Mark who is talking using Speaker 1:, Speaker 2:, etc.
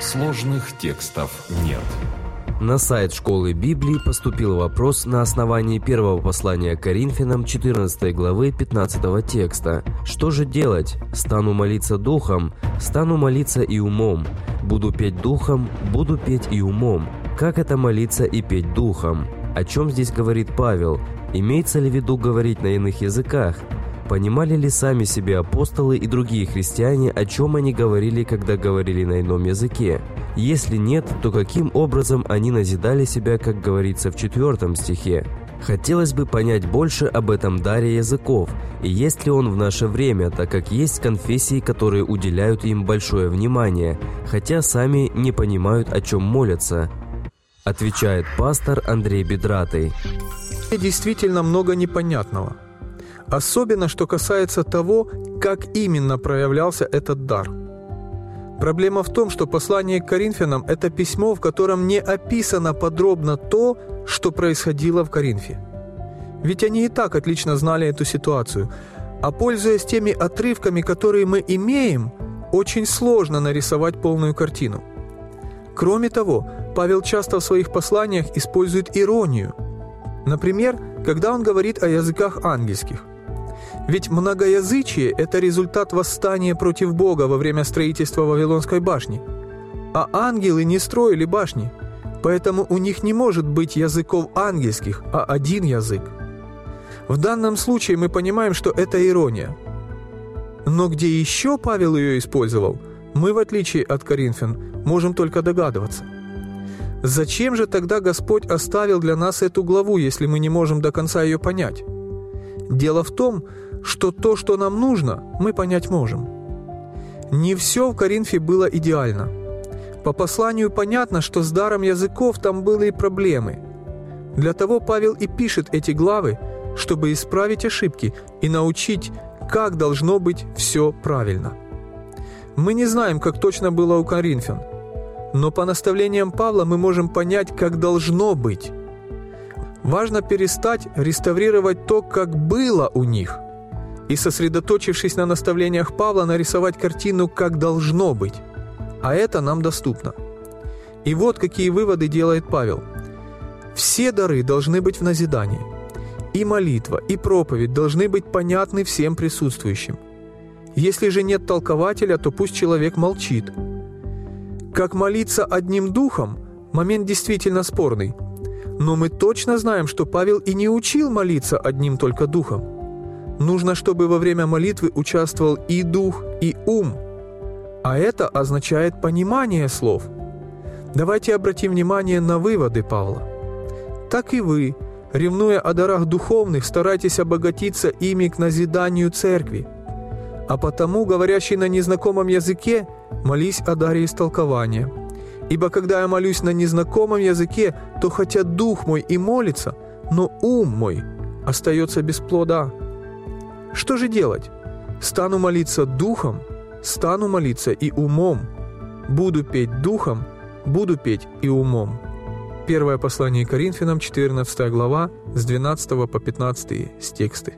Speaker 1: Сложных текстов нет.
Speaker 2: На сайт школы Библии поступил вопрос на основании первого послания Коринфянам 14 главы 15 текста. Что же делать? Стану молиться духом, стану молиться и умом. Буду петь духом, буду петь и умом. Как это молиться и петь духом? О чем здесь говорит Павел? Имеется ли в виду говорить на иных языках? Понимали ли сами себе апостолы и другие христиане, о чем они говорили, когда говорили на ином языке? Если нет, то каким образом они назидали себя, как говорится в четвертом стихе? Хотелось бы понять больше об этом даре языков, и есть ли он в наше время, так как есть конфессии, которые уделяют им большое внимание, хотя сами не понимают, о чем молятся. Отвечает пастор Андрей Бедратый.
Speaker 3: Действительно много непонятного – Особенно, что касается того, как именно проявлялся этот дар. Проблема в том, что послание к Коринфянам – это письмо, в котором не описано подробно то, что происходило в Коринфе. Ведь они и так отлично знали эту ситуацию, а пользуясь теми отрывками, которые мы имеем, очень сложно нарисовать полную картину. Кроме того, Павел часто в своих посланиях использует иронию. Например, когда он говорит о языках ангельских – ведь многоязычие – это результат восстания против Бога во время строительства Вавилонской башни. А ангелы не строили башни, поэтому у них не может быть языков ангельских, а один язык. В данном случае мы понимаем, что это ирония. Но где еще Павел ее использовал, мы, в отличие от Коринфян, можем только догадываться. Зачем же тогда Господь оставил для нас эту главу, если мы не можем до конца ее понять? Дело в том, что то, что нам нужно, мы понять можем. Не все в Коринфе было идеально. По посланию понятно, что с даром языков там были и проблемы. Для того Павел и пишет эти главы, чтобы исправить ошибки и научить, как должно быть все правильно. Мы не знаем, как точно было у коринфян, но по наставлениям Павла мы можем понять, как должно быть. Важно перестать реставрировать то, как было у них – и, сосредоточившись на наставлениях Павла, нарисовать картину, как должно быть. А это нам доступно. И вот какие выводы делает Павел. Все дары должны быть в назидании. И молитва, и проповедь должны быть понятны всем присутствующим. Если же нет толкователя, то пусть человек молчит. Как молиться одним духом – момент действительно спорный. Но мы точно знаем, что Павел и не учил молиться одним только духом – Нужно, чтобы во время молитвы участвовал и дух, и ум. А это означает понимание слов. Давайте обратим внимание на выводы Павла. Так и вы, ревнуя о дарах духовных, старайтесь обогатиться ими к назиданию церкви. А потому, говорящий на незнакомом языке, молись о даре истолкования. Ибо когда я молюсь на незнакомом языке, то хотя дух мой и молится, но ум мой остается без плода. Что же делать? Стану молиться духом, стану молиться и умом. Буду петь духом, буду петь и умом. Первое послание Коринфянам, 14 глава, с 12 по 15 с тексты.